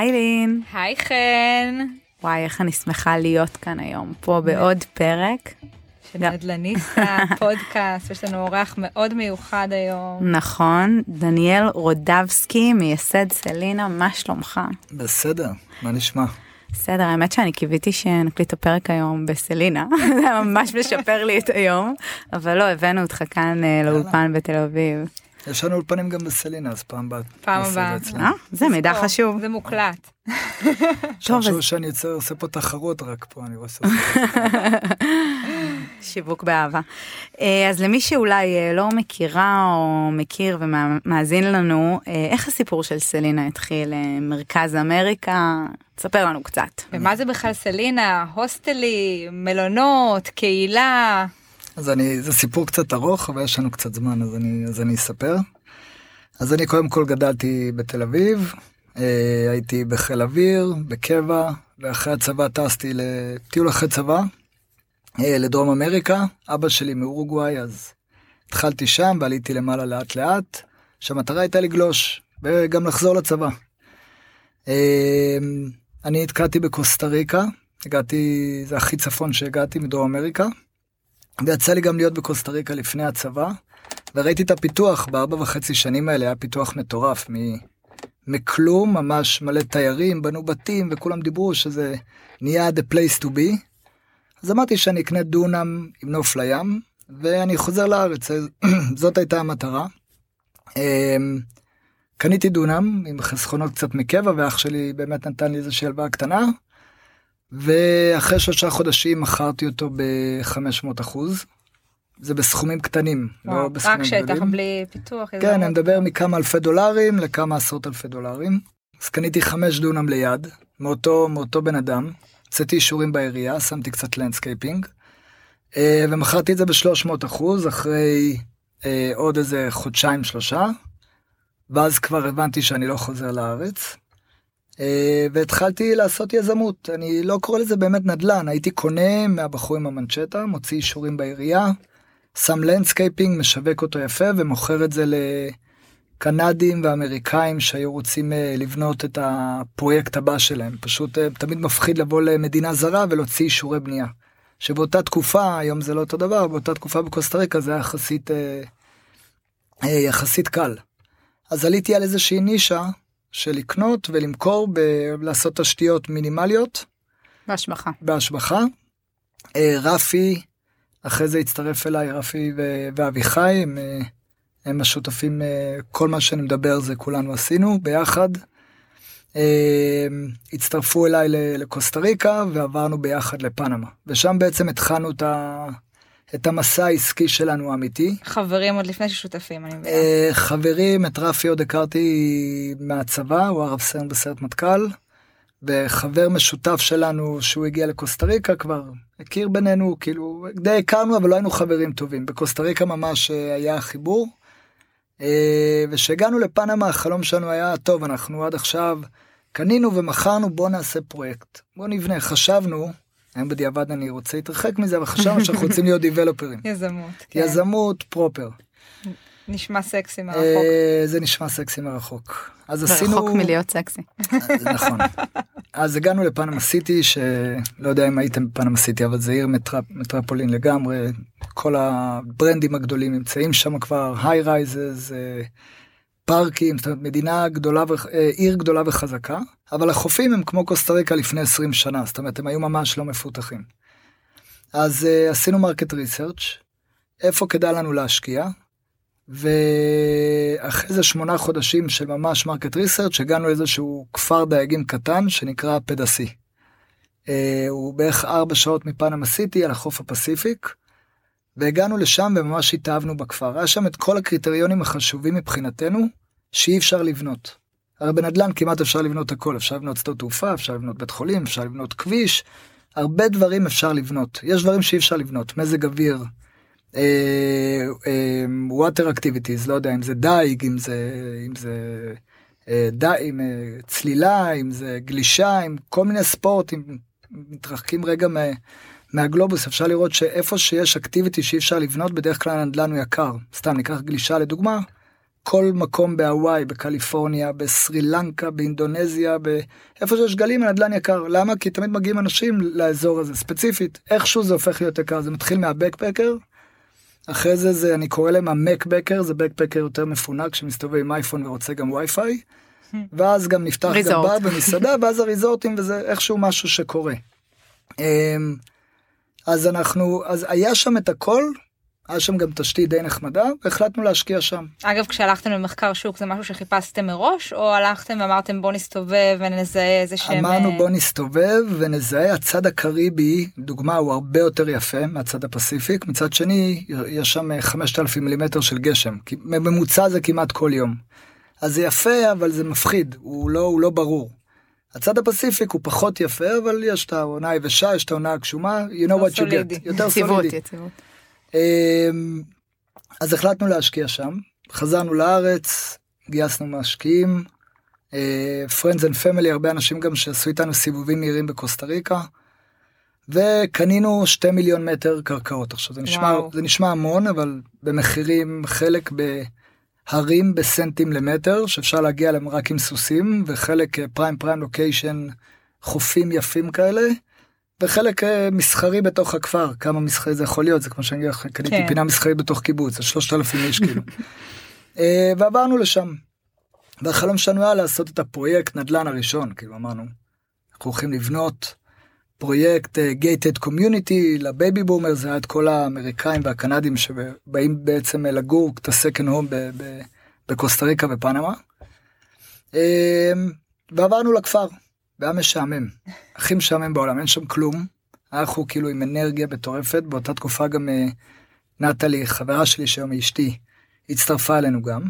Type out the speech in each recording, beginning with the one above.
היי לין. היי חן. וואי, איך אני שמחה להיות כאן היום, פה בעוד פרק. של נדלניסטה, פודקאסט, יש לנו אורח מאוד מיוחד היום. נכון, דניאל רודבסקי, מייסד סלינה, מה שלומך? בסדר, מה נשמע? בסדר, האמת שאני קיוויתי שנקליט את הפרק היום בסלינה, זה ממש משפר לי את היום, אבל לא, הבאנו אותך כאן אה, לאולפן בתל אביב. יש לנו אולפנים גם בסלינה, אז פעם הבאה. פעם הבאה. אה, זה מידע חשוב. זה מוקלט. טוב, אז... שאני עושה פה תחרות רק פה, אני רואה שיווק באהבה. אה, אז למי שאולי אה, לא מכירה או מכיר ומאזין לנו, איך הסיפור של סלינה התחיל? מרכז אמריקה? תספר לנו קצת. ומה זה בכלל סלינה? הוסטלים, מלונות, קהילה? אז אני, זה סיפור קצת ארוך, אבל יש לנו קצת זמן, אז אני, אז אני אספר. אז אני קודם כל גדלתי בתל אביב, אה, הייתי בחיל אוויר, בקבע, ואחרי הצבא טסתי לטיול אחרי צבא, אה, לדרום אמריקה. אבא שלי מאורוגוואי, אז התחלתי שם ועליתי למעלה לאט לאט, שהמטרה הייתה לגלוש, וגם לחזור לצבא. אה, אני התקעתי בקוסטה ריקה, הגעתי, זה הכי צפון שהגעתי מדרום אמריקה. ויצא לי גם להיות בקוסטה ריקה לפני הצבא, וראיתי את הפיתוח בארבע וחצי שנים האלה, היה פיתוח מטורף, מ... מכלום, ממש מלא תיירים, בנו בתים, וכולם דיברו שזה נהיה the place to be. אז אמרתי שאני אקנה דונם עם נוף לים, ואני חוזר לארץ, זאת הייתה המטרה. אמ, קניתי דונם עם חסכונות קצת מקבע, ואח שלי באמת נתן לי איזושהי הלוואה קטנה. ואחרי שלושה חודשים מכרתי אותו ב-500 אחוז. זה בסכומים קטנים, לא וואו, לא בסכומים גדולים. רק שהייתה בלי פיתוח. כן, אני מדבר מכמה אלפי דולרים לכמה עשרות אלפי דולרים. אז קניתי חמש דונם ליד, מאותו, מאותו בן אדם. הוצאתי אישורים בעירייה, שמתי קצת landscaping. אה, ומכרתי את זה ב-300 אחוז אחרי אה, עוד איזה חודשיים שלושה. ואז כבר הבנתי שאני לא חוזר לארץ. אה, והתחלתי לעשות יזמות אני לא קורא לזה באמת נדל"ן הייתי קונה מהבחור עם המנצ'טה מוציא אישורים בעירייה שם landscaping משווק אותו יפה ומוכר את זה לקנדים ואמריקאים שהיו רוצים אה, לבנות את הפרויקט הבא שלהם פשוט אה, תמיד מפחיד לבוא למדינה זרה ולהוציא אישורי בנייה. שבאותה תקופה היום זה לא אותו דבר באותה תקופה בקוסטה ריקה זה היה יחסית יחסית קל. אז עליתי על איזושהי נישה של לקנות ולמכור, ב- לעשות תשתיות מינימליות. בהשבחה. בהשבחה. אה, רפי, אחרי זה הצטרף אליי רפי ו- ואביחי, הם, אה, הם השותפים, אה, כל מה שאני מדבר זה כולנו עשינו ביחד. הצטרפו אליי לקוסטה ריקה ועברנו ביחד לפנמה ושם בעצם התחלנו את ה... את המסע העסקי שלנו האמיתי. חברים עוד לפני ששותפים אני מבינה. Uh, חברים את רפי עוד הכרתי מהצבא הוא הרב סרן בסרט מטכ"ל. וחבר משותף שלנו שהוא הגיע לקוסטה ריקה כבר הכיר בינינו כאילו די הכרנו אבל לא היינו חברים טובים בקוסטה ריקה ממש אה, היה חיבור. Uh, ושהגענו לפנמה החלום שלנו היה טוב אנחנו עד עכשיו קנינו ומכרנו בוא נעשה פרויקט בוא נבנה חשבנו היום בדיעבד אני רוצה להתרחק מזה אבל חשבנו שאנחנו רוצים להיות דבלופרים. יזמות. כן. יזמות proper. נשמע סקסי מרחוק. אה, זה נשמע סקסי מרחוק. אז עשינו... רחוק מלהיות סקסי. אה, נכון. אז הגענו לפנמה סיטי שלא יודע אם הייתם בפנמה סיטי אבל זה עיר מטרפולין לגמרי כל ה brandים הגדולים נמצאים שם כבר high rises פארקים, זאת אומרת מדינה גדולה, אה, עיר גדולה וחזקה, אבל החופים הם כמו קוסטה ריקה לפני 20 שנה, זאת אומרת הם היו ממש לא מפותחים. אז uh, עשינו market research איפה כדאי לנו להשקיע, ואחרי זה שמונה חודשים של ממש market research הגענו לאיזשהו כפר דייגים קטן שנקרא פדסי. Uh, הוא בערך 4 שעות מפנמה סיטי על החוף הפסיפיק. והגענו לשם וממש התאהבנו בכפר. היה שם את כל הקריטריונים החשובים מבחינתנו שאי אפשר לבנות. הרי בנדל"ן כמעט אפשר לבנות הכל, אפשר לבנות שדות תעופה, אפשר לבנות בית חולים, אפשר לבנות כביש, הרבה דברים אפשר לבנות. יש דברים שאי אפשר לבנות, מזג אוויר, אה, אה, water activities, לא יודע אם זה דייג, אם זה, אם זה אה, דייג, אה, צלילה, אם זה גלישה, עם כל מיני ספורט, אם מתרחקים רגע מה, מהגלובוס אפשר לראות שאיפה שיש activity שאי אפשר לבנות בדרך כלל הנדל"ן הוא יקר. סתם ניקח גלישה לדוגמה. כל מקום בהוואי, בקליפורניה, בסרי לנקה, באינדונזיה, באיפה שיש גלים הנדל"ן יקר. למה? כי תמיד מגיעים אנשים לאזור הזה, ספציפית. איכשהו זה הופך להיות יקר, זה מתחיל מהבקפקר, אחרי זה זה אני קורא להם המקבקר, זה בקפקר יותר מפונק שמסתובב עם אייפון ורוצה גם וי-פיי. ואז גם נפתח גם בר ומסעדה, ואז הריזורטים וזה איכשהו משהו שקורה. אמ, אז אנחנו, אז היה שם את הכל, היה שם גם תשתית די נחמדה, והחלטנו להשקיע שם. אגב, כשהלכתם למחקר שוק זה משהו שחיפשתם מראש, או הלכתם ואמרתם בוא נסתובב ונזהה איזה שהם... אמרנו בוא נסתובב ונזהה, הצד הקריבי, דוגמה, הוא הרבה יותר יפה מהצד הפסיפיק, מצד שני, יש שם 5,000 מילימטר של גשם, ממוצע זה כמעט כל יום. אז זה יפה, אבל זה מפחיד, הוא לא, הוא לא ברור. הצד הפסיפיק הוא פחות יפה, אבל יש את העונה היבשה, יש את העונה הגשומה, you know what you get, יותר סולידי. יציבות. אמ, אז החלטנו להשקיע שם, חזרנו לארץ, גייסנו משקיעים, אה, Friends and Family, הרבה אנשים גם שעשו איתנו סיבובים מהירים בקוסטה ריקה, וקנינו שתי מיליון מטר קרקעות. עכשיו זה נשמע, זה נשמע המון, אבל במחירים, חלק בהרים בסנטים למטר, שאפשר להגיע אליהם רק עם סוסים, וחלק פריים פריים לוקיישן, חופים יפים כאלה. וחלק אה, מסחרי בתוך הכפר כמה מסחרי זה יכול להיות זה כמו שאני קניתי כן. פינה מסחרית בתוך קיבוץ זה שלושת אלפים איש כאילו. אה, ועברנו לשם. והחלום שלנו היה לעשות את הפרויקט נדל"ן הראשון כאילו אמרנו. אנחנו הולכים לבנות פרויקט gated uh, community ל baby boomer זה היה את כל האמריקאים והקנדים שבאים בעצם לגור את ה second home בקוסטה ריקה ופנמה. ועברנו לכפר והיה משעמם, הכי משעמם בעולם, אין שם כלום. אנחנו כאילו עם אנרגיה מטורפת, באותה תקופה גם uh, נטלי, חברה שלי שהיום היא אשתי, הצטרפה אלינו גם.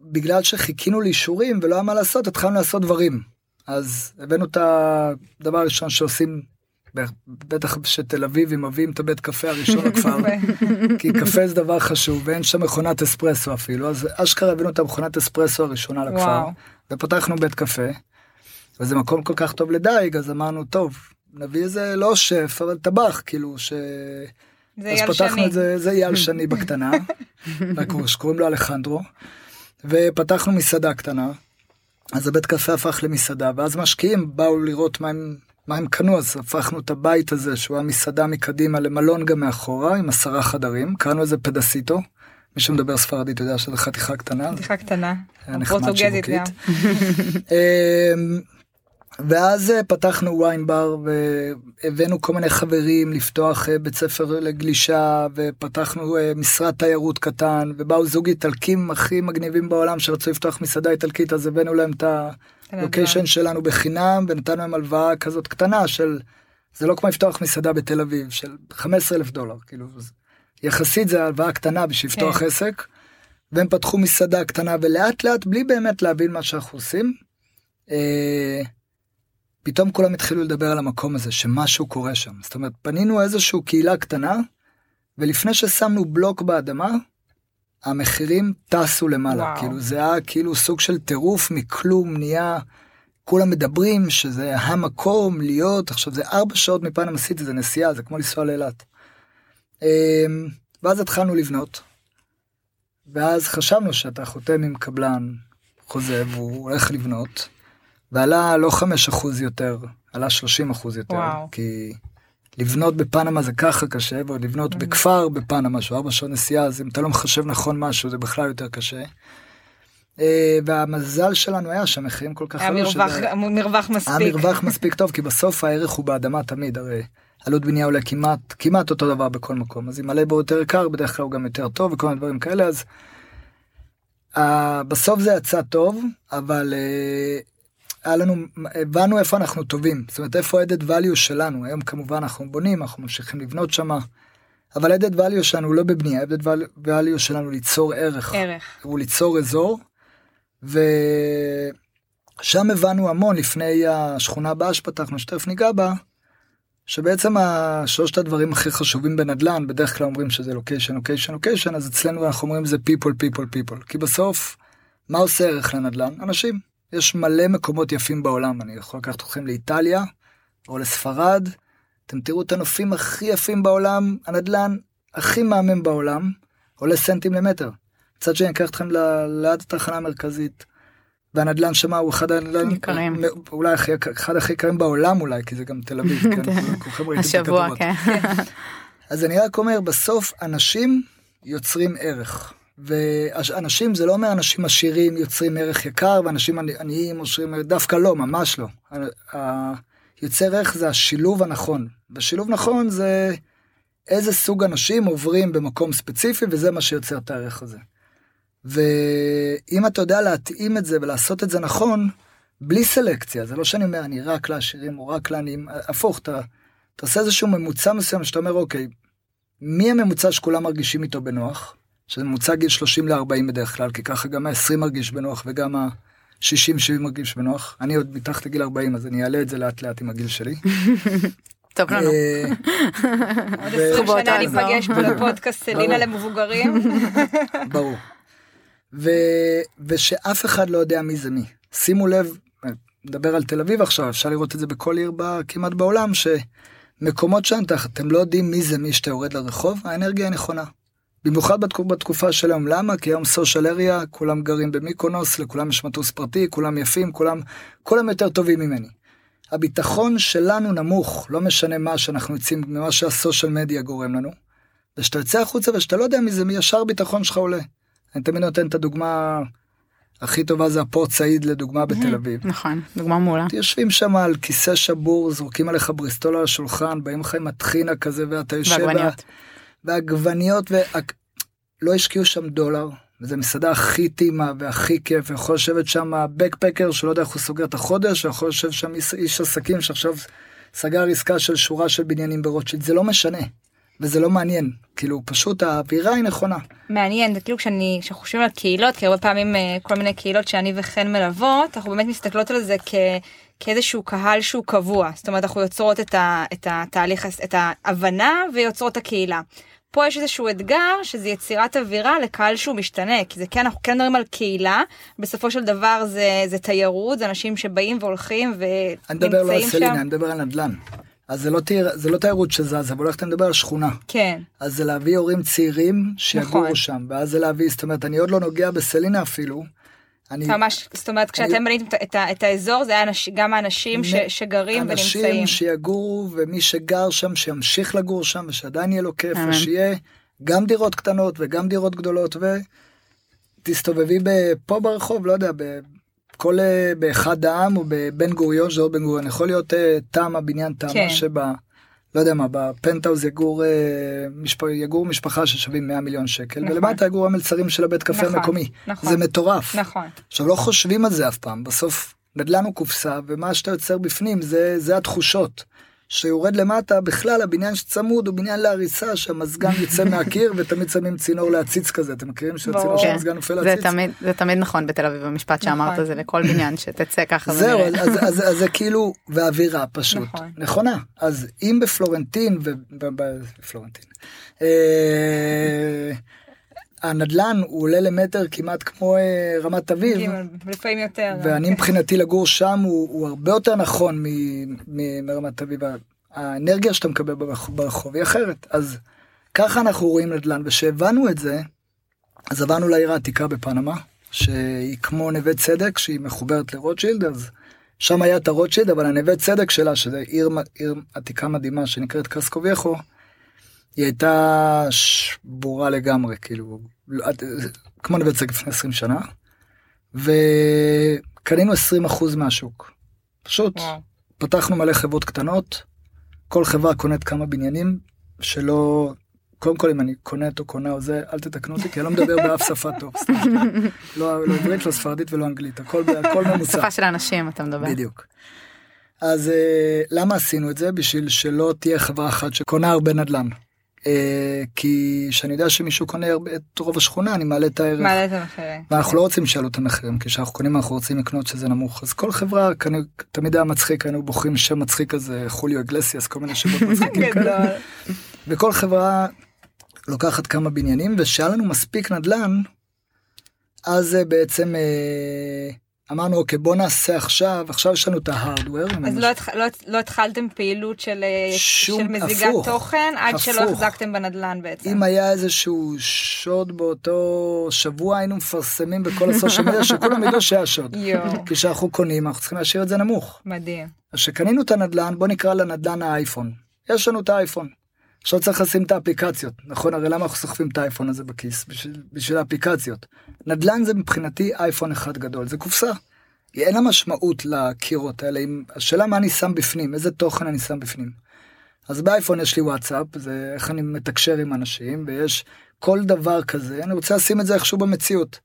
ובגלל שחיכינו לאישורים ולא היה מה לעשות, התחלנו לעשות דברים. אז הבאנו את הדבר הראשון שעושים בטח שתל אביבים מביאים את הבית קפה הראשון לכפר, כי קפה זה דבר חשוב ואין שם מכונת אספרסו אפילו, אז אשכרה הבאנו את המכונת אספרסו הראשונה לכפר, ופתחנו בית קפה, וזה מקום כל כך טוב לדייג, אז אמרנו, טוב, נביא איזה לא שף, אבל טבח, כאילו, ש... זה אז פתחנו שני. את זה, זה אייל שני בקטנה, שקוראים לו אלחנדרו, ופתחנו מסעדה קטנה, אז הבית קפה הפך למסעדה, ואז משקיעים באו לראות מה הם מה הם קנו אז הפכנו את הבית הזה שהוא היה מסעדה מקדימה למלון גם מאחורה עם עשרה חדרים קראנו לזה פדסיטו. מי שמדבר ספרדית יודע שזה חתיכה קטנה. חתיכה קטנה. פורטוגזית גם. אמ, ואז אה, פתחנו ויין בר והבאנו כל מיני חברים לפתוח אה, בית ספר לגלישה ופתחנו אה, משרד תיירות קטן ובאו זוג איטלקים הכי מגניבים בעולם שרצו לפתוח מסעדה איטלקית אז הבאנו להם את ה... לוקיישן שלנו בחינם ונתנו להם הלוואה כזאת קטנה של זה לא כמו לפתוח מסעדה בתל אביב של 15 אלף דולר כאילו יחסית זה הלוואה קטנה בשביל לפתוח כן. עסק. והם פתחו מסעדה קטנה ולאט לאט בלי באמת להבין מה שאנחנו עושים. אה, פתאום כולם התחילו לדבר על המקום הזה שמשהו קורה שם זאת אומרת פנינו איזושהי קהילה קטנה ולפני ששמנו בלוק באדמה המחירים טסו למעלה וואו. כאילו זה היה כאילו סוג של טירוף מכלום נהיה כולם מדברים שזה המקום להיות עכשיו זה ארבע שעות מפנמה סיטי זה נסיעה זה כמו לנסוע לאילת. אמ, ואז התחלנו לבנות. ואז חשבנו שאתה חותם עם קבלן חוזה והוא הולך לבנות. ועלה לא חמש אחוז יותר עלה שלושים אחוז יותר וואו. כי לבנות בפנמה זה ככה קשה, ועוד לבנות בכפר בפנמה, שהוא ארבע שעות נסיעה, אז אם אתה לא מחשב נכון משהו, זה בכלל יותר קשה. אה, והמזל שלנו היה שהמחירים כל כך... היה מרווח, שזה... מרווח מספיק. היה מרווח מספיק טוב, כי בסוף הערך הוא באדמה תמיד, הרי עלות בנייה עולה כמעט, כמעט אותו דבר בכל מקום. אז אם הלייבור יותר יקר, בדרך כלל הוא גם יותר טוב וכל מיני דברים כאלה, אז... Uh, בסוף זה יצא טוב, אבל uh, היה לנו, הבנו איפה אנחנו טובים, זאת אומרת איפה added value שלנו, היום כמובן אנחנו בונים, אנחנו ממשיכים לבנות שמה, אבל added value שלנו הוא לא בבנייה, added value שלנו ליצור ערך, ערך, הוא ליצור אזור, ושם הבנו המון לפני השכונה הבאה שפתחנו, שתכף ניגע בה, שבעצם השלושת הדברים הכי חשובים בנדל"ן, בדרך כלל אומרים שזה לוקיישן, לוקיישן, לוקיישן, אז אצלנו אנחנו אומרים זה people, people, people, כי בסוף, מה עושה ערך לנדל"ן? אנשים. יש מלא מקומות יפים בעולם, אני יכול לקחת אתכם לאיטליה או לספרד, אתם תראו את הנופים הכי יפים בעולם, הנדל"ן הכי מהמם בעולם, עולה סנטים למטר. מצד שני, אקח אתכם ליד התחנה המרכזית, והנדל"ן שמה הוא אחד הנדל"ן, יקרים. אולי הכי, אחד הכי יקרים בעולם אולי, כי זה גם תל אביב, כן, כולכם ראיתם את השבוע. כן. אז אני רק אומר, בסוף אנשים יוצרים ערך. ואנשים זה לא אומר אנשים עשירים יוצרים ערך יקר ואנשים עני- עניים יוצרים דווקא לא ממש לא. יוצר ערך זה השילוב הנכון ושילוב נכון זה איזה סוג אנשים עוברים במקום ספציפי וזה מה שיוצר את הערך הזה. ואם אתה יודע להתאים את זה ולעשות את זה נכון בלי סלקציה זה לא שאני אומר אני רק לעשירים או רק לעניים הפוך אתה, אתה עושה איזשהו ממוצע מסוים שאתה אומר אוקיי מי הממוצע שכולם מרגישים איתו בנוח שזה ממוצע גיל 30 ל-40 בדרך כלל כי ככה גם ה-20 מרגיש בנוח וגם ה-60-70 מרגיש בנוח אני עוד מתחת לגיל 40 אז אני אעלה את זה לאט לאט עם הגיל שלי. טוב לנו. אה, עוד ו- 20 באותו שנה. ניפגש פה לפודקאסט סלינה. למבוגרים. ברור. ו... ושאף אחד לא יודע מי זה מי. שימו לב, נדבר על תל אביב עכשיו, אפשר לראות את זה בכל עיר. כמעט בעולם, שמקומות שאתם אתם לא יודעים מי זה מי שאתה יורד לרחוב, האנרגיה היא נכונה. במיוחד בתקופ... בתקופה של היום, למה? כי היום סושיאל אריה, כולם גרים במיקונוס, לכולם יש מטוס פרטי, כולם יפים, כולם, כולם יותר טובים ממני. הביטחון שלנו נמוך, לא משנה מה שאנחנו יוצאים, ממה שהסושיאל מדיה גורם לנו. וכשאתה יוצא החוצה ושאתה לא יודע מי זה מי, ישר ביטחון שלך עולה. אני תמיד נותן את הדוגמה הכי טובה זה הפורט סעיד לדוגמה בתל אביב. נכון, דוגמה מעולה. יושבים שם על כיסא שבור, זורקים עליך בריסטול על השולחן, באים לך עם הטחינה כזה ואתה יושב... ועגבניות. ועגבניות, ולא השקיעו שם דולר, וזו מסעדה הכי טעימה והכי כיף, ויכול לשבת שם בקפקר שלא יודע איך הוא סוגר את החודש, ויכול לשבת שם איש, איש עסקים שעכשיו סגר עסקה של שורה של בניינים ברוטשילד, זה לא משנה. וזה לא מעניין, כאילו פשוט האווירה היא נכונה. מעניין זה כאילו כשאני כשאנחנו חושבים על קהילות כי הרבה פעמים אה, כל מיני קהילות שאני וחן מלוות אנחנו באמת מסתכלות על זה כ... כאיזשהו קהל שהוא קבוע זאת אומרת אנחנו יוצרות את, ה... את התהליך את ההבנה ויוצרות את הקהילה. פה יש איזשהו אתגר שזה יצירת אווירה לקהל שהוא משתנה כי זה כן אנחנו כן מדברים על קהילה בסופו של דבר זה זה תיירות זה אנשים שבאים והולכים אני מדבר לא על ונמצאים סלינה, שם. אני מדבר על נדל"ן. אז זה לא, תיר, זה לא תיירות שזזה, אבל הולכת לדבר על שכונה. כן אז זה להביא הורים צעירים שיגורו נכון. שם, ואז זה להביא, זאת אומרת, אני עוד לא נוגע בסלינה אפילו. אני, ממש זאת אומרת כשאתם בניתם את, את, את האזור זה היה אנש, גם האנשים ש, שגרים ונמצאים. אנשים שיגורו, ומי שגר שם, שימשיך לגור שם, ושעדיין יהיה לו כיף. ושיהיה גם דירות קטנות וגם דירות גדולות, ותסתובבי פה ברחוב, לא יודע, בכל, אה, באחד העם או בבן גוריון, שזה עוד בן גוריון, יכול להיות אה, תמ"א, בניין תמ"א, כן. שבה, לא יודע מה, בפנטהאוז יגור, אה, משפ... יגור משפחה ששווים 100 מיליון שקל, נכון. ולמטה יגור המלצרים של הבית קפה נכון, המקומי. נכון. זה מטורף. נכון. עכשיו לא חושבים על זה אף פעם בסוף נדל"ן הוא קופסה ומה שאתה יוצר בפנים זה זה התחושות. שיורד למטה בכלל הבניין שצמוד הוא בניין להריסה שהמזגן יוצא מהקיר ותמיד שמים צינור להציץ כזה אתם מכירים שהצינור. של כן, המזגן נופל זה להציץ. תמיד, זה תמיד נכון בתל אביב המשפט שאמרת נכון. זה לכל בניין שתצא ככה זהו ונראה. אז, אז, אז, אז זה כאילו ואווירה פשוט נכון. נכונה אז אם בפלורנטין ובפלורנטין אה, הנדל"ן הוא עולה למטר כמעט כמו אה, רמת אביב ג', לפעמים יותר. ואני מבחינתי לגור שם הוא, הוא הרבה יותר נכון מ- מ- מרמת אביב. האנרגיה שאתה מקבל ברחוב, ברחוב היא אחרת. אז ככה אנחנו רואים נדל"ן, וכשהבנו את זה, אז עברנו לעיר העתיקה בפנמה, שהיא כמו נווה צדק, שהיא מחוברת לרוטשילד, אז שם היה את הרוטשילד, אבל הנווה צדק שלה, שזה עיר, עיר עתיקה מדהימה שנקראת קסקו ויחו, היא הייתה שבורה לגמרי, כאילו, כמו נווה צדק לפני 20 שנה. וקנינו 20% מהשוק. פשוט וואו. פתחנו מלא חברות קטנות, כל חברה קונית כמה בניינים, שלא... קודם כל אם אני קונט או קונה או זה, אל תתקנו אותי, כי אני לא מדבר באף שפה טוב. סתם. לא לא עברית, לא ספרדית ולא אנגלית, הכל הכל ממוצע. שפה של אנשים אתה מדבר. בדיוק. אז אה, למה עשינו את זה? בשביל שלא תהיה חברה אחת שקונה הרבה נדל"ן. אה, כי כשאני יודע שמישהו קונה את רוב השכונה, אני מעלה את הערך. מעלה את המחירים. ואנחנו לא רוצים שיעלו את המחירים כי כשאנחנו קונים אנחנו רוצים לקנות שזה נמוך אז כל חברה כנ... תמיד היה מצחיק היינו בוחרים שם מצחיק כזה חוליו אגלסיאס כל מיני שמות מצחיקים כאלה. וכל חברה לוקחת כמה בניינים ושהיה לנו מספיק נדל"ן אז אה, בעצם אה, אמרנו אוקיי בוא נעשה עכשיו עכשיו יש לנו את ההארדוור. אז לא, התח... לא, לא התחלתם פעילות של, אה, של מזיגת הפוך, תוכן עד שלא הפוך. החזקתם בנדל"ן בעצם. אם היה איזשהו שוד באותו שבוע היינו מפרסמים בכל הסושיאל מדיה שכולם ידעו שהיה שוד. כי כשאנחנו קונים אנחנו צריכים להשאיר את זה נמוך. מדהים. אז כשקנינו את הנדל"ן בוא נקרא לנדל"ן האייפון. יש לנו את האייפון. עכשיו צריך לשים את האפליקציות נכון הרי למה אנחנו סוחבים את האייפון הזה בכיס בשביל, בשביל האפליקציות. נדל"ן זה מבחינתי אייפון אחד גדול זה קופסה. אין לה משמעות לקירות האלה אם השאלה מה אני שם בפנים איזה תוכן אני שם בפנים. אז באייפון יש לי וואטסאפ זה איך אני מתקשר עם אנשים ויש כל דבר כזה אני רוצה לשים את זה איכשהו במציאות.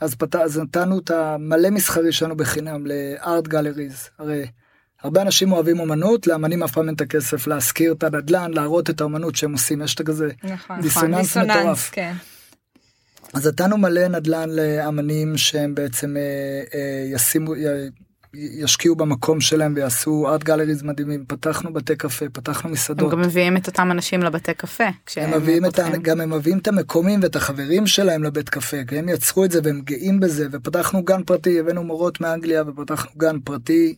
אז, פת... אז נתנו את המלא מסחרי שלנו בחינם לארט גלריז הרי הרבה אנשים אוהבים אומנות לאמנים אף פעם אין את הכסף להשכיר את הנדל"ן להראות את האומנות שהם עושים יש את כזה נכון. דיסוננס מטורף. כן. אז נתנו מלא נדל"ן לאמנים שהם בעצם אה, אה, ישימו י, ישקיעו במקום שלהם ויעשו ארט גלריז מדהימים פתחנו בתי קפה פתחנו הם מסעדות. גם מביאים את אותם אנשים לבתי קפה. כשהם הם מביאים את ה... גם הם מביאים את המקומים ואת החברים שלהם לבית קפה, כי הם יצרו את זה והם גאים בזה, ופתחנו גן פרטי, הבאנו מורות מאנגליה ופתחנו גן פרטי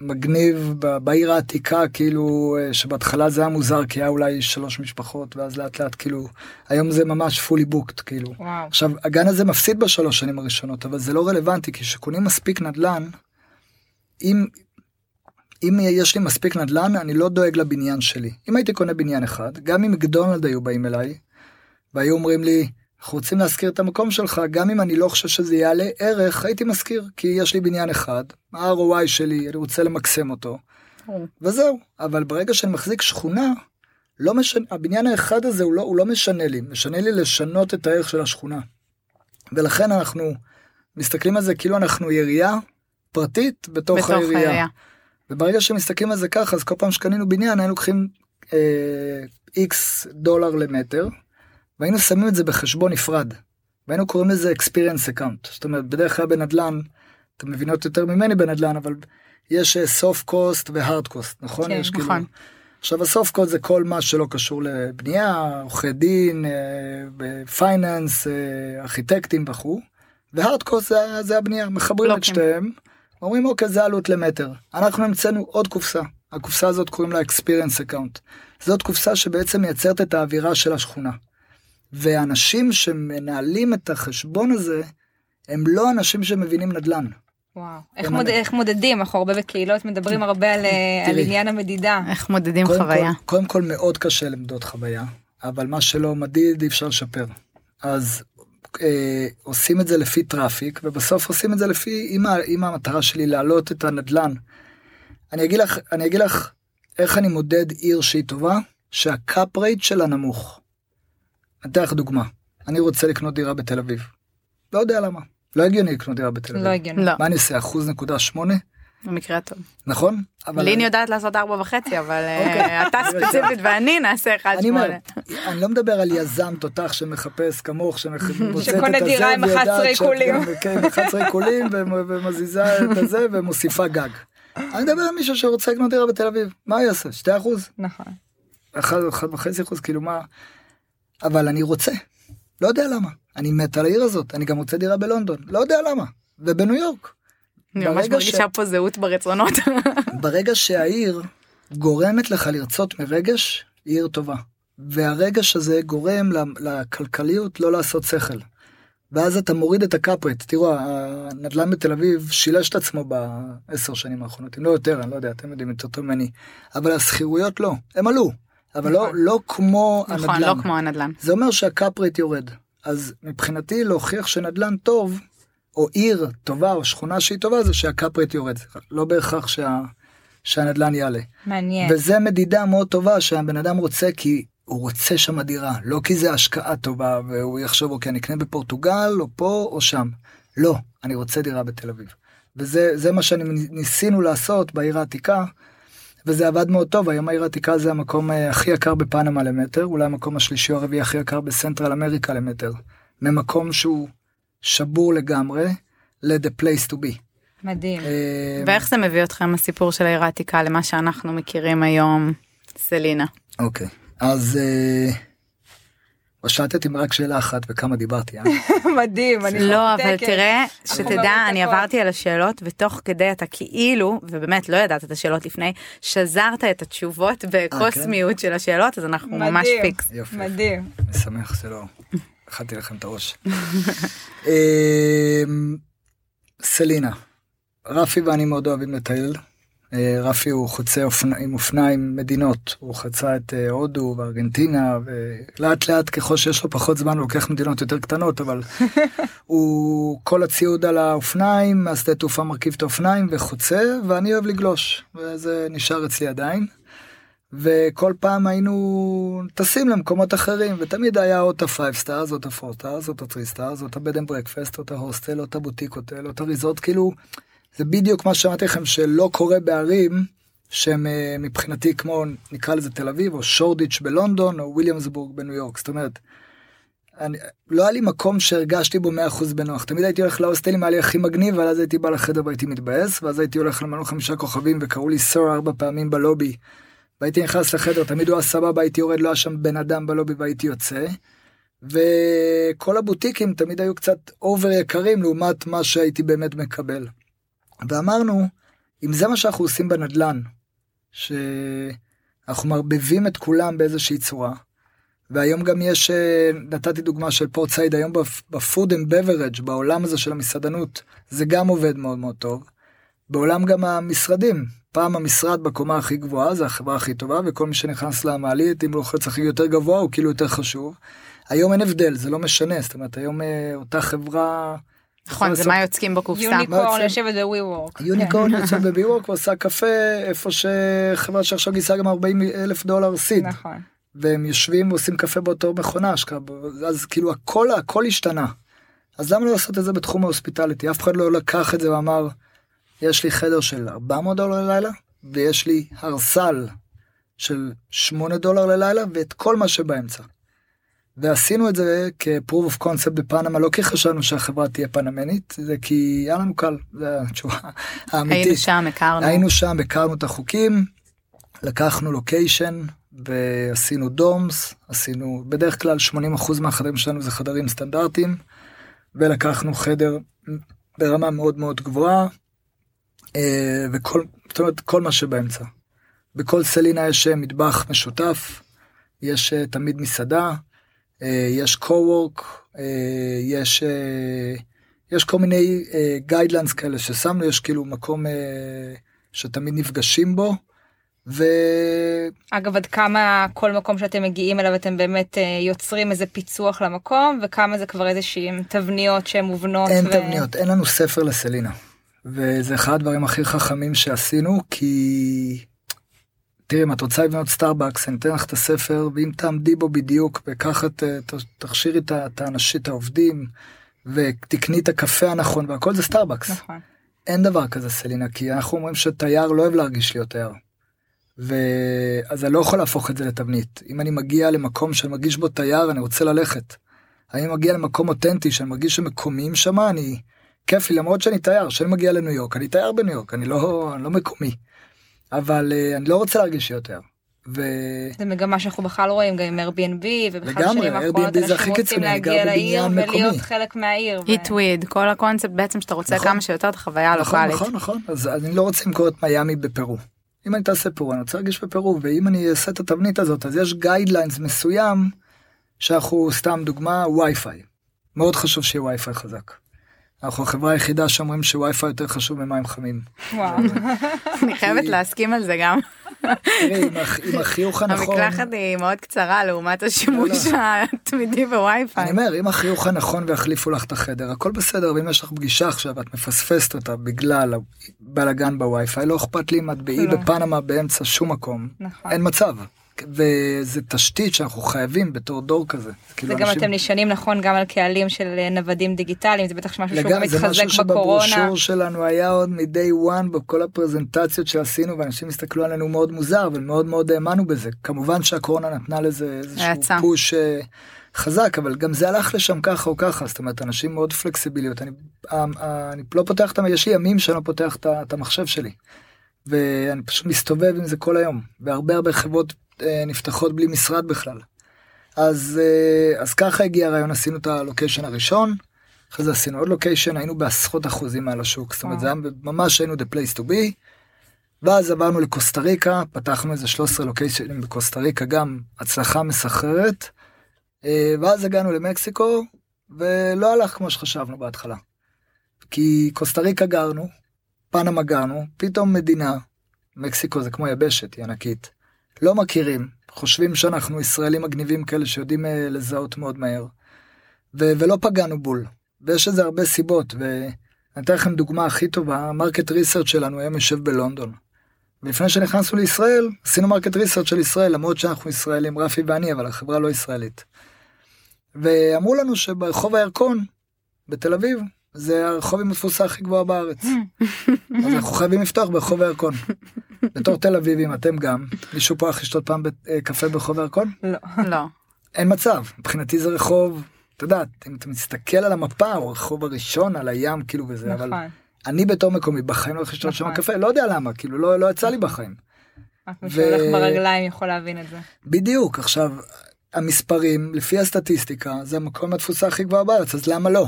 מגניב ב- בעיר העתיקה, כאילו, אה, שבהתחלה זה היה מוזר, כי היה אולי שלוש משפחות, ואז לאט לאט כאילו, היום זה ממש fully booked, כאילו. וואו. עכשיו, הגן הזה מפסיד בשלוש שנים הראשונות, אבל זה לא רלוונטי, כי כשקונים מספיק נדל"ן, אם, אם יש לי מספיק נדל"ן, אני לא דואג לבניין שלי. אם הייתי קונה בניין אחד, גם אם מקדונלד היו באים אליי, והיו אומרים לי, אנחנו רוצים להשכיר את המקום שלך, גם אם אני לא חושב שזה יעלה ערך, הייתי משכיר, כי יש לי בניין אחד, ה-ROI שלי, אני רוצה למקסם אותו. וזהו. אבל ברגע שאני מחזיק שכונה, לא משנה, הבניין האחד הזה הוא לא, הוא לא משנה לי, משנה לי לשנות את הערך של השכונה. ולכן אנחנו מסתכלים על זה כאילו אנחנו עירייה פרטית בתוך, בתוך העירייה. העירייה. וברגע שמסתכלים על זה ככה, אז כל פעם שקנינו בניין היינו לוקחים אה, X דולר למטר, והיינו שמים את זה בחשבון נפרד. והיינו קוראים לזה experience account. זאת אומרת, בדרך כלל בנדל"ן, אתם מבינות יותר ממני בנדל"ן, אבל יש אה, soft cost ו-hard cost, נכון? כן, יש כאילו- נכון. עכשיו הסוף קוד זה כל מה שלא קשור לבנייה, עורכי דין, פייננס, ארכיטקטים וכו', והארד קוסט זה, זה הבנייה, מחברים את בלוקים. שתיהם, אומרים אוקיי זה עלות למטר. אנחנו המצאנו עוד קופסה, הקופסה הזאת קוראים לה experience account. זאת קופסה שבעצם מייצרת את האווירה של השכונה. ואנשים שמנהלים את החשבון הזה, הם לא אנשים שמבינים נדל"ן. וואו. איך, מוד... אני- איך מודדים? אנחנו הרבה בקהילות מדברים הרבה על, אה, על. עניין המדידה. איך מודדים קודם חוויה. כל, קודם כל מאוד קשה למדוד חוויה, אבל מה שלא מדיד אי אפשר לשפר. אז אה, עושים את זה לפי traffic, ובסוף עושים את זה לפי, אם, ה- אם המטרה שלי להעלות את הנדלן. אני אגיד לך, אני אגיד לך איך אני מודד עיר שהיא טובה, שה cap rate שלה נמוך. אני אתן לך דוגמה, אני רוצה לקנות דירה בתל אביב. לא יודע למה. לא הגיוני לקנות דירה בתל אביב. לא הגיוני. לא, מה אני אעשה, אחוז נקודה שמונה? במקרה הטוב. נכון? אבל לין אני- יודעת לעשות ארבע וחצי, אבל אה, אוקיי. אתה ספציפית ואני נעשה אחד שמונה. אני לא מדבר על יזם תותח שמחפש כמוך שמוצאת את שקונה הזה דירה עם ויודעת 11 שאת עיקולים. כן, עם 11 עיקולים ומ- ומזיזה את הזה ומוסיפה גג. אני מדבר על מישהו שרוצה לקנות דירה בתל אביב, מה הוא יעשה? 2 אחוז? נכון. 1 וחצי אחוז כאילו מה? אבל אני רוצה, לא יודע למה. אני מת על העיר הזאת, אני גם רוצה דירה בלונדון, לא יודע למה. ובניו יורק. אני ממש מרגישה ש- פה זהות ברצונות. ברגע שהעיר גורמת לך לרצות מרגש, היא עיר טובה. והרגש הזה גורם לכלכליות לא לעשות שכל. ואז אתה מוריד את הקאפרט. תראו, הנדל"ן בתל אביב שילש את עצמו בעשר שנים האחרונות, אם לא יותר, אני לא יודע, אתם יודעים יותר טוב ממני. אבל השכירויות לא, הם עלו. אבל לא, נכון. לא כמו נכון, הנדל"ן. לא כמו הנדל"ן. זה אומר שהקאפרט יורד. אז מבחינתי להוכיח שנדל"ן טוב, או עיר טובה, או שכונה שהיא טובה, זה שהקאפרט יורד. לא בהכרח שה, שהנדל"ן יעלה. מעניין. וזה מדידה מאוד טובה שהבן אדם רוצה כי הוא רוצה שם דירה, לא כי זה השקעה טובה והוא יחשוב אוקיי אני אקנה בפורטוגל או פה או שם. לא, אני רוצה דירה בתל אביב. וזה זה מה שאני ניסינו לעשות בעיר העתיקה. וזה עבד מאוד טוב היום העיר העתיקה זה המקום אה, הכי יקר בפנמה למטר אולי המקום השלישי או הרביעי הכי יקר בסנטרל אמריקה למטר. ממקום שהוא שבור לגמרי ל-the place to be. מדהים. אה, ואיך זה מביא אתכם הסיפור של העיר העתיקה למה שאנחנו מכירים היום, סלינה. אוקיי, אז אה, או שאלת אותי רק שאלה אחת וכמה דיברתי, אה? מדהים, אני לא, אבל. תראה, אנחנו שתדע, אני. עברתי על השאלות, ותוך כדי אתה כאילו, ובאמת לא ידעת את השאלות לפני, שזרת את התשובות בקוסמיות של השאלות, אז אנחנו ממש מדהים, פיקס. יופי. מדהים. אני שמח שלא אכלתי לכם את הראש. אמ, סלינה, רפי ואני מאוד אוהבים לטייל. אה, רפי הוא חוצה אופנ... עם אופניים מדינות, הוא חצה את אה, הודו וארגנטינה ולאט לאט ככל שיש לו פחות זמן הוא לוקח מדינות יותר קטנות אבל הוא כל הציוד על האופניים, מהשדה תעופה מרכיב את האופניים וחוצה ואני אוהב לגלוש וזה נשאר אצלי עדיין. וכל פעם היינו טסים למקומות אחרים ותמיד היה או את ה five stars או את ה four stars או את ה three stars או את ה bed and breakfast או את ההוסטל או את ה boutique hotel או את ה resort כאילו זה בדיוק מה שאמרתי לכם שלא קורה בערים שהם אה, מבחינתי כמו נקרא לזה תל אביב או שורדיץ' בלונדון או וויליאמסבורג בניו יורק זאת אומרת. אני, לא היה לי מקום שהרגשתי בו 100% בנוח תמיד הייתי הולך להוסטלים היה לי הכי מגניב אבל אז הייתי בא לחדר והייתי מתבאס ואז הייתי הולך למלון חמישה כוכבים וקראו לי סור ארבע פעמים בלובי. והייתי נכנס לחדר תמיד הוא היה סבבה הייתי יורד לא היה שם בן אדם בלובי והייתי יוצא. וכל הבוטיקים תמיד היו קצת over יקרים לעומת מה שהייתי באמת מקבל. ואמרנו אם זה מה שאנחנו עושים בנדלן שאנחנו מערבבים את כולם באיזושהי צורה. והיום גם יש אה, נתתי דוגמה של פורט סייד היום ב food and beverage בעולם הזה של המסעדנות זה גם עובד מאוד מאוד טוב. בעולם גם המשרדים פעם המשרד בקומה הכי גבוהה זה החברה הכי טובה וכל מי שנכנס למעלית אם הוא לוחץ הכי יותר גבוה הוא כאילו יותר חשוב. היום אין הבדל זה לא משנה זאת אומרת היום אה, אותה חברה. נכון, זה מה יוצקים בקופסה. unicorn? יושבת ב WeWork. unicorn יוצא ב WeWork ועושה קפה איפה שחברה שעכשיו גייסה גם 40 אלף דולר seed נכון. והם יושבים ועושים קפה באותו מכונה אשכרה אז כאילו הכל הכל השתנה. אז למה לא לעשות את זה בתחום ההוספיטליטי אף אחד לא לקח את זה ואמר יש לי חדר של 400 דולר ללילה ויש לי הרסל של 8 דולר ללילה ואת כל מה שבאמצע. ועשינו את זה כ-proof of concept בפנמה לא כי חשבנו שהחברה תהיה פנמנית זה כי היה לנו קל זה התשובה האמיתית. היינו שם, הכרנו. היינו שם הכרנו את החוקים לקחנו לוקיישן ועשינו דומס עשינו בדרך כלל 80% מהחדרים שלנו זה חדרים סטנדרטיים ולקחנו חדר ברמה מאוד מאוד גבוהה אה, וכל זאת אומרת, כל מה שבאמצע. בכל סלינה יש אה, מטבח משותף יש אה, תמיד מסעדה יש co-work אה, יש אה, יש כל מיני guidelines כאלה ששמנו יש כאילו מקום אה, שתמיד נפגשים בו. ו... אגב, עד כמה כל מקום שאתם מגיעים אליו אתם באמת אה, יוצרים איזה פיצוח למקום, וכמה זה כבר איזה שהם תבניות שהן מובנות. אין ו- תבניות, אין לנו ספר לסלינה. וזה אחד הדברים הכי חכמים שעשינו, כי... תראי, אם את רוצה לבנות סטארבקס, אני אתן לך את הספר, ואם תעמדי בו בדיוק, וככה תכשירי את ה- את האנשים, את העובדים, ותקני את הקפה הנכון, והכל זה סטארבקס. נכון. אין דבר כזה סלינה, כי אנחנו אומרים שתייר לא אוהב להרגיש להיות תייר. ואז אני לא יכול להפוך את זה לתבנית. אם אני מגיע למקום שאני מרגיש בו תייר, אני רוצה ללכת. אני מגיע למקום אותנטי שאני מרגיש שמקומיים שם, אני... כיף לי למרות שאני תייר, כשאני מגיע לניו יורק, אני תייר בניו יורק, אני לא, אני לא מקומי. אבל uh, אני לא רוצה להרגיש תייר. ו... זה מגמה שאנחנו בכלל רואים גם עם Airbnb ובכלל האחרונות זה הכי אנשים רוצים להגיע לעיר ולהיות מקומי. חלק מהעיר. ו- איטוויד, כל הקונספט בעצם שאתה רוצה נכון. כמה שיותר את החוויה נכון, הלוקאלית. נכון, נכון. אז אני לא רוצה למכור את מיאמי בפרו. אם אני תעשה פרו, אני רוצה להרגיש בפרו, ואם אני אעשה את התבנית הזאת, אז יש guidelines מסוים, שאנחנו, סתם דוגמה, וי-פיי. מאוד חשוב שיהיה וי-פיי חזק. אנחנו החברה היחידה שאומרים שווי-פיי יותר חשוב ממים חמים. וואו. אני חייבת להסכים על זה גם. עם הח- עם החיוך הנכון, המקלחת היא מאוד קצרה לעומת השימוש התמידי בווי-פיי. אני אומר, אם החיוך הנכון ויחליפו לך את החדר, הכל בסדר, ואם יש לך פגישה עכשיו ואת מפספסת אותה בגלל הבלאגן בווי-פיי, לא אכפת לי אם את באי לא. בפנמה באמצע שום מקום. נכון. אין מצב. וזה תשתית שאנחנו חייבים בתור דור כזה. כאילו וגם אנשים- אתם נשענים נכון גם על קהלים של אה, נוודים דיגיטליים זה בטח משהו שהוא גם לגמרי, זה מתחזק משהו בקורונה. שבברושור שלנו היה עוד מ-day one בכל הפרזנטציות שעשינו ואנשים הסתכלו עלינו מאוד מוזר אבל מאוד מאוד האמנו בזה כמובן שהקורונה נתנה לזה איזשהו. פוש אה, חזק אבל גם זה הלך לשם ככה או ככה זאת אומרת אנשים מאוד פלקסיביליות אני, אה, אה, אני לא פותח את יש לי ימים שאני לא פותח את המחשב שלי. ואני פשוט מסתובב עם זה כל היום והרבה הרבה חברות נפתחות בלי משרד בכלל. אז, אה, אז ככה הגיע הרעיון, עשינו את הלוקיישן הראשון, אחרי זה עשינו עוד לוקיישן, היינו בעשרות אחוזים מעל השוק, זאת אומרת, זה היה ממש היינו the place to be. ואז עברנו לקוסטה ריקה, פתחנו איזה 13 לוקיישנים בקוסטה ריקה, גם הצלחה מסחררת. אה, ואז הגענו למקסיקו, ולא הלך כמו שחשבנו בהתחלה. כי קוסטה ריקה גרנו, פנמה גרנו, פתאום מדינה, מקסיקו זה כמו יבשת, היא ענקית. לא מכירים, חושבים שאנחנו ישראלים מגניבים כאלה שיודעים אה, לזהות מאוד מהר. ו- ולא פגענו בול. ויש לזה הרבה סיבות, ואני אתן לכם דוגמה הכי טובה, ה market research שלנו היום יושב בלונדון. ולפני שנכנסנו לישראל, עשינו market research של ישראל, למרות שאנחנו ישראלים, רפי ואני, אבל החברה לא ישראלית. ואמרו לנו שברחוב הירקון, בתל אביב, זה הרחוב עם התפוסה הכי גבוהה בארץ. אז אנחנו חייבים לפתוח ברחוב הירקון. בתור תל אביבים אתם גם, מישהו פה הולך לשתות פעם אה, קפה ברחוב הירקון? לא. לא. אין מצב, מבחינתי זה רחוב, אתה יודע, אם אתה מסתכל על המפה, הוא הרחוב הראשון על הים כאילו וזה, אבל נכון. אני בתור מקומי בחיים לא הולך לשתות שם נכון. קפה, לא יודע למה, כאילו לא, לא יצא לי בחיים. רק מי שהולך ברגליים יכול להבין את זה. בדיוק, עכשיו, המספרים, לפי הסטטיסטיקה, זה המקום התפוסה הכי גבוהה בארץ, אז למה לא?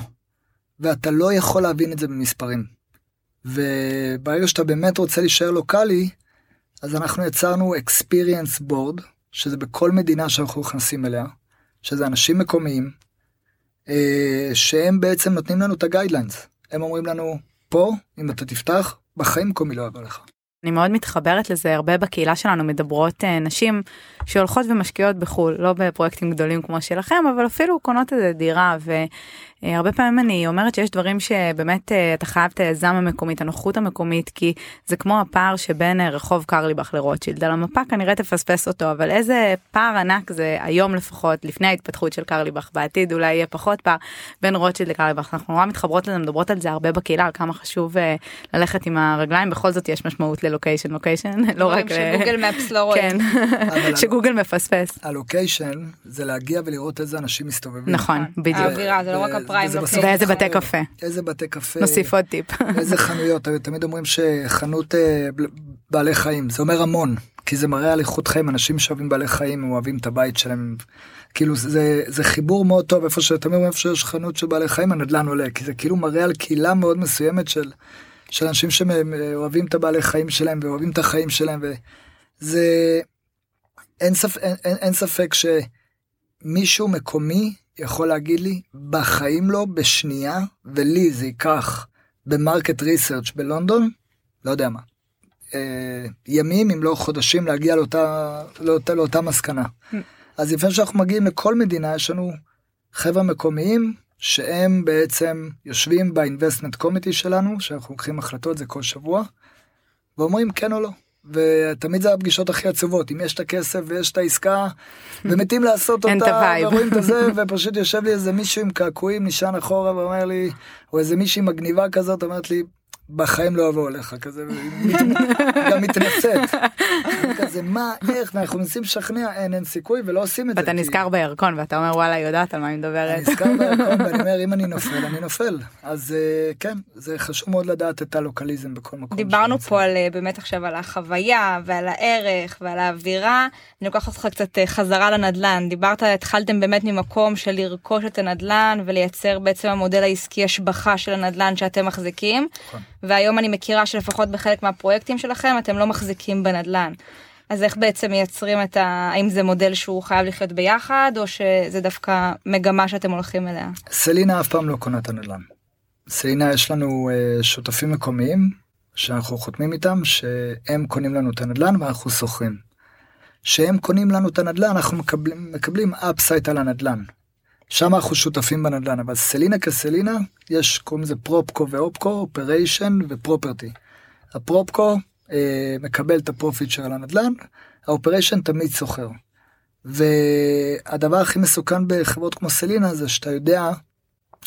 ואתה לא יכול להבין את זה במספרים. וברגע שאתה באמת רוצה להישאר לוקאלי, אז אנחנו יצרנו experience board, שזה בכל מדינה שאנחנו נכנסים אליה, שזה אנשים מקומיים, אה, שהם בעצם נותנים לנו את הגיידליינס. הם אומרים לנו, פה, אם אתה תפתח, בחיים מקומי לא יבוא לך. אני מאוד מתחברת לזה, הרבה בקהילה שלנו מדברות אה, נשים שהולכות ומשקיעות בחו"ל, לא בפרויקטים גדולים כמו שלכם, אבל אפילו קונות איזה דירה, והרבה פעמים אני אומרת שיש דברים שבאמת אה, אתה חייב את היזם המקומי, את הנוחות המקומית, כי זה כמו הפער שבין אה, רחוב קרליבך לרוטשילד, על המפה כנראה תפספס אותו, אבל איזה פער ענק זה היום לפחות, לפני ההתפתחות של קרליבך, בעתיד אולי יהיה פחות פער בין רוטשילד לקרליבך, אנחנו נורא מתחברות לזה, מדברות על זה הרבה בקהילה, על כמה חשוב אה, ללכת עם הרגליים, בכל זאת יש משמעות ללוקיישן, לוקיישן, לא רק... שגוגל מפס לא רואה. כן, שגוגל מפספס. הלוקיישן זה להגיע ולראות איזה אנשים מסתובבים. נכון, בדיוק. האווירה, זה לא רק בסוף ואיזה בתי חנויות. קפה. איזה בתי קפה. נוסיף עוד טיפ. איזה חנויות, תמיד אומרים שחנות אה, בעלי חיים, זה אומר המון, כי זה מראה על איכות חיים, אנשים שאוהבים בעלי חיים, אוהבים את הבית שלהם, כאילו זה, זה חיבור מאוד טוב, איפה שתמיד אומרים איפה שיש חנות של בעלי חיים, הנדל"ן עולה, כי זה כאילו מראה על קהילה מאוד מסוימת של, של אנשים שאוהבים את הבעלי חיים שלהם ואוהבים את החיים שלהם, וזה, אין, ספ, אין, אין, אין ספק שמישהו מקומי יכול להגיד לי, בחיים לא, בשנייה, ולי זה ייקח במרקט ריסרצ' בלונדון, לא יודע מה, אה, ימים אם לא חודשים להגיע לאותה, לאותה, לאותה מסקנה. אז לפני שאנחנו מגיעים לכל מדינה יש לנו חבר'ה מקומיים שהם בעצם יושבים באינבסטמנט קומיטי שלנו שאנחנו לוקחים החלטות זה כל שבוע ואומרים כן או לא. ותמיד זה הפגישות הכי עצובות אם יש את הכסף ויש את העסקה ומתים לעשות אותה. ורואים את הזה ופשוט יושב לי איזה מישהו עם קעקועים נשען אחורה ואומר לי או איזה מישהי מגניבה כזאת אומרת לי בחיים לא אבוא אליך כזה גם מתנשאת. אני כזה מה איך ואנחנו מנסים לשכנע אין אין סיכוי ולא עושים את זה. ואתה נזכר בירקון ואתה אומר וואלה היא יודעת על מה היא אני מדברת. נזכר בירקון ואני אומר אם אני נופל אני נופל אז אה, כן זה חשוב מאוד לדעת את הלוקליזם בכל מקום. דיברנו. פה על אה, באמת עכשיו על החוויה ועל הערך ועל האווירה. אני לוקחת אותך קצת אה, חזרה לנדל"ן. דיברת, התחלתם באמת ממקום של לרכוש את הנדל"ן ולייצר בעצם המודל העסקי השבחה של הנדל"ן שאתם מחזיקים. והיום אני מכירה שלפחות בחלק מהפרויקטים שלכם אתם לא מחזיקים בנדל"ן. אז איך בעצם מייצרים את ה... האם זה מודל שהוא חייב לחיות ביחד או שזה דווקא מגמה שאתם הולכים אליה? סלינה אף פעם לא קונה את הנדל"ן. סלינה יש לנו אה, שותפים מקומיים שאנחנו חותמים איתם שהם קונים לנו את הנדל"ן ואנחנו שוכרים. שהם קונים לנו את הנדל"ן אנחנו מקבלים מקבלים upside על הנדל"ן. שם אנחנו שותפים בנדל"ן אבל סלינה כסלינה יש קוראים לזה PropCo ו OpCo operation ו property. ה PropCo אה, מקבל את ה profit של הנדל"ן ה operation תמיד שוכר. והדבר הכי מסוכן בחברות כמו סלינה זה שאתה יודע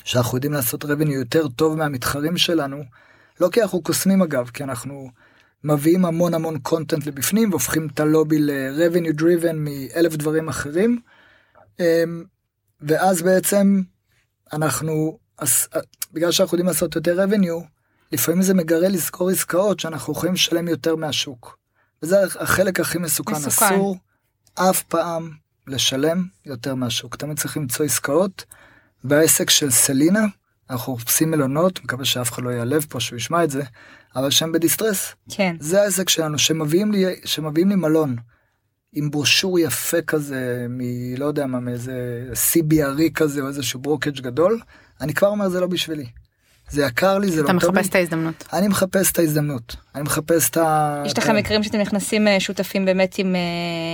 שאנחנו יודעים לעשות revenue יותר טוב מהמתחרים שלנו, לא כי אנחנו קוסמים אגב, כי אנחנו מביאים המון המון קונטנט לבפנים והופכים את הלובי ל-revenue driven מאלף דברים אחרים. ואז בעצם אנחנו, אז, בגלל שאנחנו יודעים לעשות יותר revenue, לפעמים זה מגרה לזכור עסקאות שאנחנו יכולים לשלם יותר מהשוק. וזה החלק הכי מסוכן, מסוכן. אסור אף פעם לשלם יותר מהשוק, תמיד צריך למצוא עסקאות. והעסק של סלינה, אנחנו עושים מלונות, מקווה שאף אחד לא ייעלב פה שהוא ישמע את זה, אבל שהם בדיסטרס. כן. זה העסק שלנו, שמביאים לי, שמביאים לי מלון. עם ברושור יפה כזה, מלא יודע מה, מאיזה CBRE כזה, או איזשהו ברוקג' גדול, אני כבר אומר זה לא בשבילי. זה יקר לי, זה לא אתה טוב לי. מחפש את ההזדמנות. אני מחפש את ההזדמנות. אני מחפש את ה... יש לכם מקרים שאתם נכנסים אה, שותפים באמת עם, אה,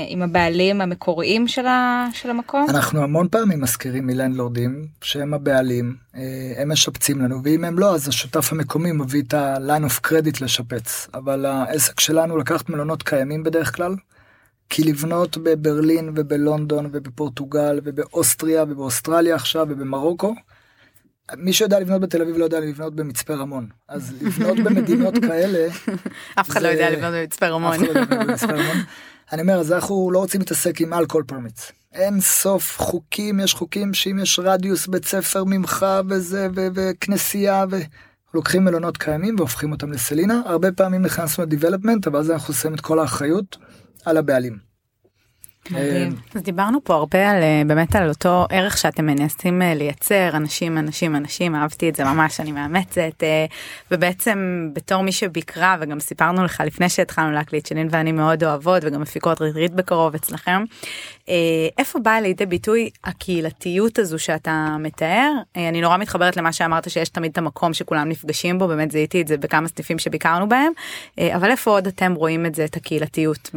עם הבעלים המקוריים של, ה, של המקום? אנחנו המון פעמים מזכירים מלנדלורדים שהם הבעלים, אה, הם משפצים לנו, ואם הם לא, אז השותף המקומי מביא את ה-line of credit לשפץ. אבל העסק שלנו לקחת מלונות קיימים בדרך כלל, כי לבנות בברלין ובלונדון ובפורטוגל ובאוסטריה ובאוסטרליה עכשיו ובמרוקו, מי שיודע לבנות בתל אביב לא יודע לבנות במצפה רמון. אז לבנות במדינות כאלה... אף אחד לא זה- יודע לבנות במצפה רמון. אף אחד לא יודע לבנות במצפה רמון. אני אומר, אז אנחנו לא רוצים להתעסק עם אלכוהול פרמיץ. אין סוף חוקים, יש חוקים שאם יש רדיוס בית ספר ממך וזה, וכנסייה, ולוקחים מלונות קיימים והופכים אותם לסלינה. הרבה פעמים נכנסנו לדיבלופמנט, אבל אז אנחנו שמים את כל האחריות על הבעלים. מדהים. אז דיברנו פה הרבה על אה, באמת על אותו ערך שאתם מנסים אה, לייצר אנשים אנשים אנשים אהבתי את זה ממש אני מאמצת אה, ובעצם בתור מי שביקרה וגם סיפרנו לך לפני שהתחלנו להקליט שנין ואני מאוד אוהבות וגם מפיקות retreat בקרוב אצלכם. אה, איפה באה לידי ביטוי הקהילתיות הזו שאתה מתאר אה, אני נורא מתחברת למה שאמרת שיש תמיד את המקום שכולם נפגשים בו באמת זיהיתי את זה בכמה סניפים שביקרנו בהם אה, אבל איפה עוד אתם רואים את זה את הקהילתיות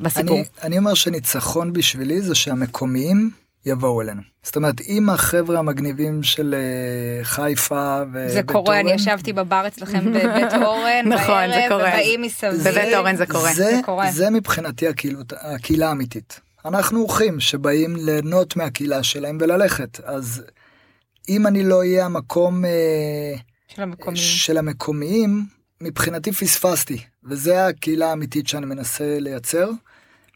בסיפור. אני, אני אומר שניצחון בשבילי זה שהמקומיים יבואו אלינו. זאת אומרת, אם החבר'ה המגניבים של אה, חיפה ובית זה קורה, אני אורן, ישבתי בבר אצלכם בבית אורן, נכון, זה בערב, קורה. ובאים מסביב. בבית אורן זה קורה. זה, זה קורה. זה מבחינתי הקהילות, הקהילה האמיתית. אנחנו אורחים שבאים ליהנות מהקהילה שלהם וללכת, אז אם אני לא אהיה המקום אה, של המקומיים. של המקומיים, מבחינתי פספסתי, וזה הקהילה האמיתית שאני מנסה לייצר.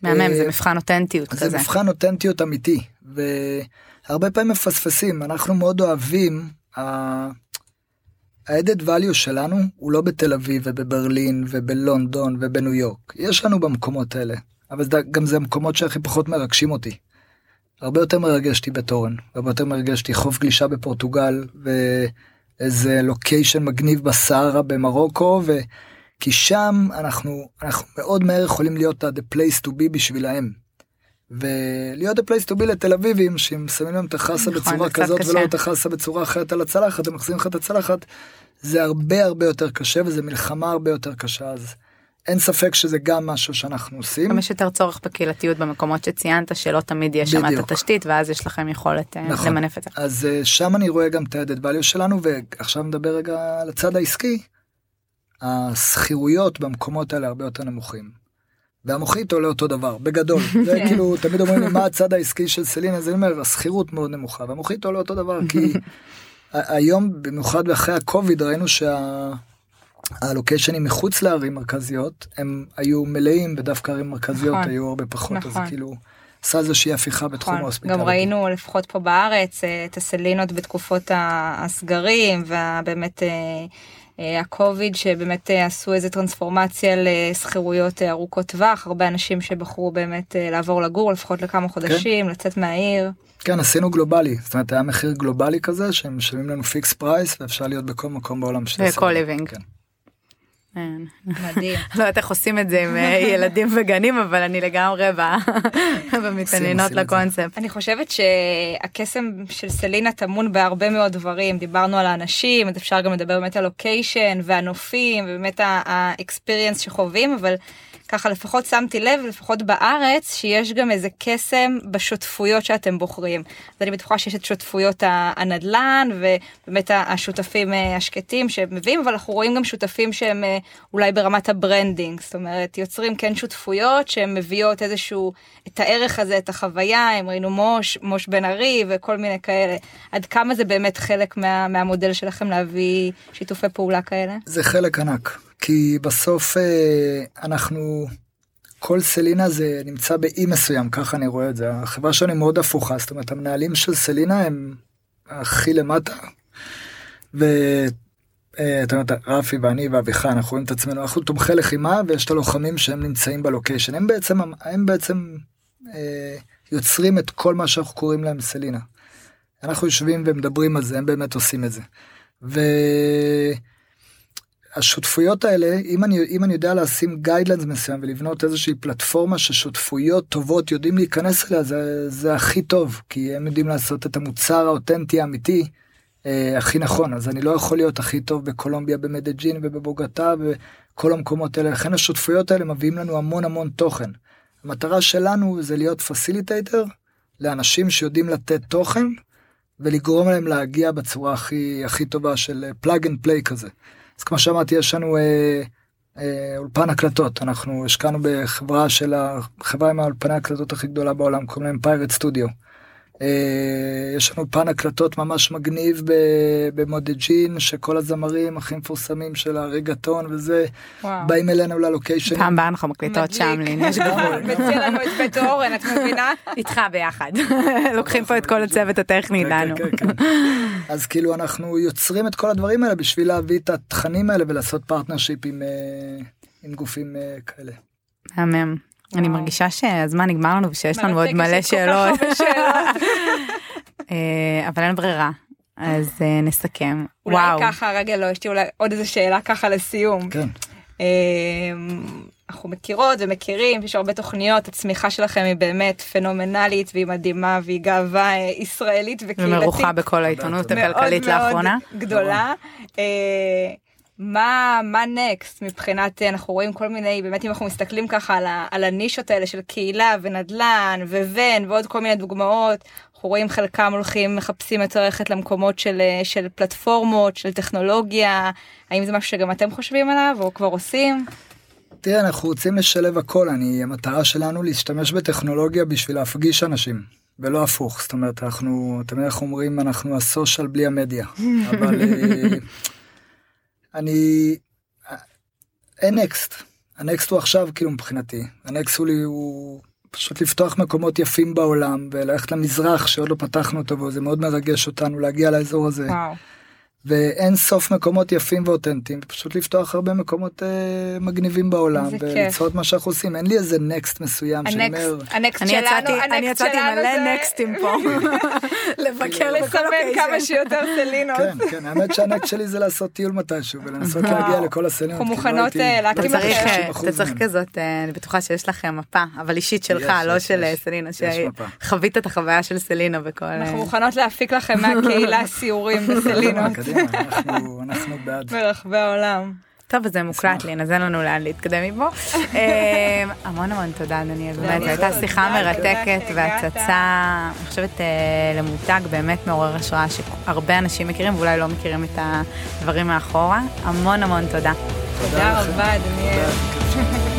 מהמם זה אה, מבחן אותנטיות זה כזה. מבחן אותנטיות אמיתי, והרבה פעמים מפספסים, אנחנו מאוד אוהבים, ה-added value שלנו הוא לא בתל אביב ובברלין ובלונדון ובניו יורק, יש לנו במקומות האלה, אבל זה, גם זה המקומות שהכי פחות מרגשים אותי. הרבה יותר מרגש אותי בתורן, הרבה יותר מרגש אותי חוף גלישה בפורטוגל ואיזה לוקיישן מגניב בסהרה במרוקו, ו... כי שם אנחנו, אנחנו מאוד מהר יכולים להיות ה-the place to be בשבילהם. ולהיות ה-place to be לתל אביבים שהם שמים להם את החסה נכון, בצורה כזאת קשה. ולא את החסה בצורה אחרת על הצלחת, הם מחזירים לך את הצלחת, זה הרבה הרבה יותר קשה וזה מלחמה הרבה יותר קשה אז אין ספק שזה גם משהו שאנחנו עושים. גם יש יותר צורך בקהילתיות במקומות שציינת שלא תמיד יש שם את. התשתית ואז יש לכם יכולת אה, נכון. למנף את זה. אז אה, שם אני רואה גם את ה-added value שלנו ועכשיו נדבר רגע על הצד העסקי. השכירויות במקומות האלה הרבה יותר נמוכים. והמוחית עולה אותו דבר בגדול זה כאילו תמיד אומרים לי מה הצד העסקי של סלינה זה אומר השכירות מאוד נמוכה והמוחית עולה אותו דבר כי היום במיוחד אחרי הקוביד ראינו שה... הלוקיישנים מחוץ לערים מרכזיות הם היו מלאים ודווקא ערים מרכזיות נכון. היו הרבה פחות אז נכון. כאילו עשה איזושהי הפיכה בתחום נכון. גם ראינו לפחות פה בארץ אה, את הסלינות בתקופות הסגרים ובאמת אה, הקוביד שבאמת אה, עשו איזה טרנספורמציה לשכירויות אה, ארוכות טווח הרבה אנשים שבחרו באמת אה, לעבור לגור לפחות לכמה חודשים לצאת מהעיר. כן עשינו גלובלי זאת אומרת היה מחיר גלובלי כזה שהם משלמים לנו fixed price ואפשר להיות בכל מקום בעולם. living. כן. כן. מדהים. לא יודעת איך עושים את זה עם אה, ילדים וגנים אבל אני לגמרי במתעניינות. לקונספט. אני חושבת שהקסם של סלינה טמון בהרבה מאוד דברים דיברנו על האנשים אז אפשר גם לדבר באמת על location והנופים ובאמת ה experience שחווים אבל ככה לפחות שמתי לב לפחות בארץ שיש גם איזה קסם בשותפויות שאתם בוחרים. אז אני בטוחה שיש את שותפויות הנדל"ן ובאמת השותפים אה, השקטים שמביאים אבל אנחנו רואים גם שותפים שהם אה, אולי ברמת ה branding זאת אומרת יוצרים כן שותפויות שהן מביאות איזשהו את הערך הזה את החוויה אם ראינו מוש מוש בן ארי וכל מיני כאלה עד כמה זה באמת חלק מה, מהמודל שלכם להביא שיתופי פעולה כאלה. זה חלק ענק כי בסוף אה, אנחנו כל סלינה זה נמצא באי מסוים ככה אני רואה את זה החברה שלנו מאוד הפוכה זאת אומרת המנהלים של סלינה הם הכי למטה. ואתה יודע רפי ואני ואביחי אנחנו רואים את עצמנו אנחנו תומכי לחימה ויש את הלוחמים שהם נמצאים בלוקיישן הם בעצם הם בעצם אה, יוצרים את כל מה שאנחנו קוראים להם סלינה. אנחנו יושבים ומדברים על זה, הם באמת עושים את זה. והשותפויות האלה, אם אני, אם אני יודע לשים גיידלנס מסוים ולבנות איזושהי פלטפורמה ששותפויות טובות יודעים להיכנס אליה, זה, זה הכי טוב, כי הם יודעים לעשות את המוצר האותנטי האמיתי. אה, הכי נכון אז אני לא יכול להיות הכי טוב בקולומביה במדג'ין ובבוגתה וכל המקומות האלה לכן השותפויות האלה מביאים לנו המון המון תוכן. המטרה שלנו זה להיות facilitator לאנשים שיודעים לתת תוכן ולגרום להם להגיע בצורה הכי הכי טובה של plug and play כזה. אז כמו שאמרתי יש לנו אה, אה, אולפן הקלטות אנחנו השקענו בחברה של החברה עם האולפני הקלטות הכי גדולה בעולם קוראים להם Pirate Studio. אה, יש לנו אולפן הקלטות ממש מגניב במדג'ין שכל הזמרים הכי מפורסמים של הרגטון וזה וואו. באים אלינו ל location. פעם באה אנחנו מקליטות שם יש גבול. מציע לנו את בית אורן את מבינה? איתך ביחד לוקחים פה את כל הצוות הטכני כן, איתנו. כן, כן, אז כאילו אנחנו יוצרים את כל הדברים האלה בשביל להביא את התכנים האלה ולעשות partnership עם, אה, גופים אה, כאלה. מהמם. אני מרגישה שהזמן נגמר לנו ושיש לנו עוד מלא שאלות. אה, אבל אין ברירה. אז אה, נסכם. אולי ככה רגע לא יש לי אולי עוד איזה שאלה ככה לסיום. כן. אה, אנחנו מכירות ומכירים יש הרבה תוכניות הצמיחה שלכם היא באמת פנומנלית והיא מדהימה והיא גאווה ישראלית וקהילתית. ומרוחה בכל העיתונות הכלכלית לאחרונה. גדולה. מה מה נקסט מבחינת אנחנו רואים כל מיני באמת אם אנחנו מסתכלים ככה על, ה, על הנישות האלה של קהילה ונדל"ן וון ועוד כל מיני דוגמאות אנחנו רואים חלקם הולכים מחפשים יותר ללכת למקומות של של פלטפורמות של טכנולוגיה האם זה משהו שגם אתם חושבים עליו או כבר עושים. תראה אנחנו רוצים לשלב הכל אני המטרה שלנו להשתמש בטכנולוגיה בשביל להפגיש אנשים ולא הפוך זאת אומרת אנחנו תמיד אנחנו אומרים אנחנו הסושיאל בלי המדיה אבל. אה, אני... אין נקסט. הנקסט הוא עכשיו כאילו מבחינתי. הנקסט הוא, לי, הוא פשוט לפתוח מקומות יפים בעולם וללכת למזרח שעוד לא פתחנו אותו וזה מאוד מרגש אותנו להגיע לאזור הזה. וואו. ואין סוף מקומות יפים ואותנטיים פשוט לפתוח הרבה מקומות אה, מגניבים בעולם וליצור את מה שאנחנו עושים. אין לי איזה נקסט מסוים שאני אומר הנקסט שלנו אני יצאתי מלא נקסטים פה. לבקר לסמן כמה שיותר סלינות. כן כן האמת שהנקסט שלי זה לעשות טיול מתישהו ולנסות להגיע לכל הסלינות אנחנו מוכנות אה, להקים אתה צריך כזאת אה, אני בטוחה שיש לכם מפה אבל אישית שלך לא של אה, סלינה שחווית את החוויה של סלינה בכל אנחנו מוכנות להפיק לכם מהקהילה סיורים בסלינות. אנחנו, אנחנו בעד. ברחבי העולם. טוב, זה מוקלט לי, נזל לנו לאן להתקדם מפה. אמ, המון המון תודה, דניאל, באמת, זו הייתה שיחה מרתקת והצצה, אני חושבת, אה, למותג באמת מעורר השראה שהרבה אנשים מכירים ואולי לא מכירים את הדברים מאחורה. המון המון תודה. תודה רבה, דניאל.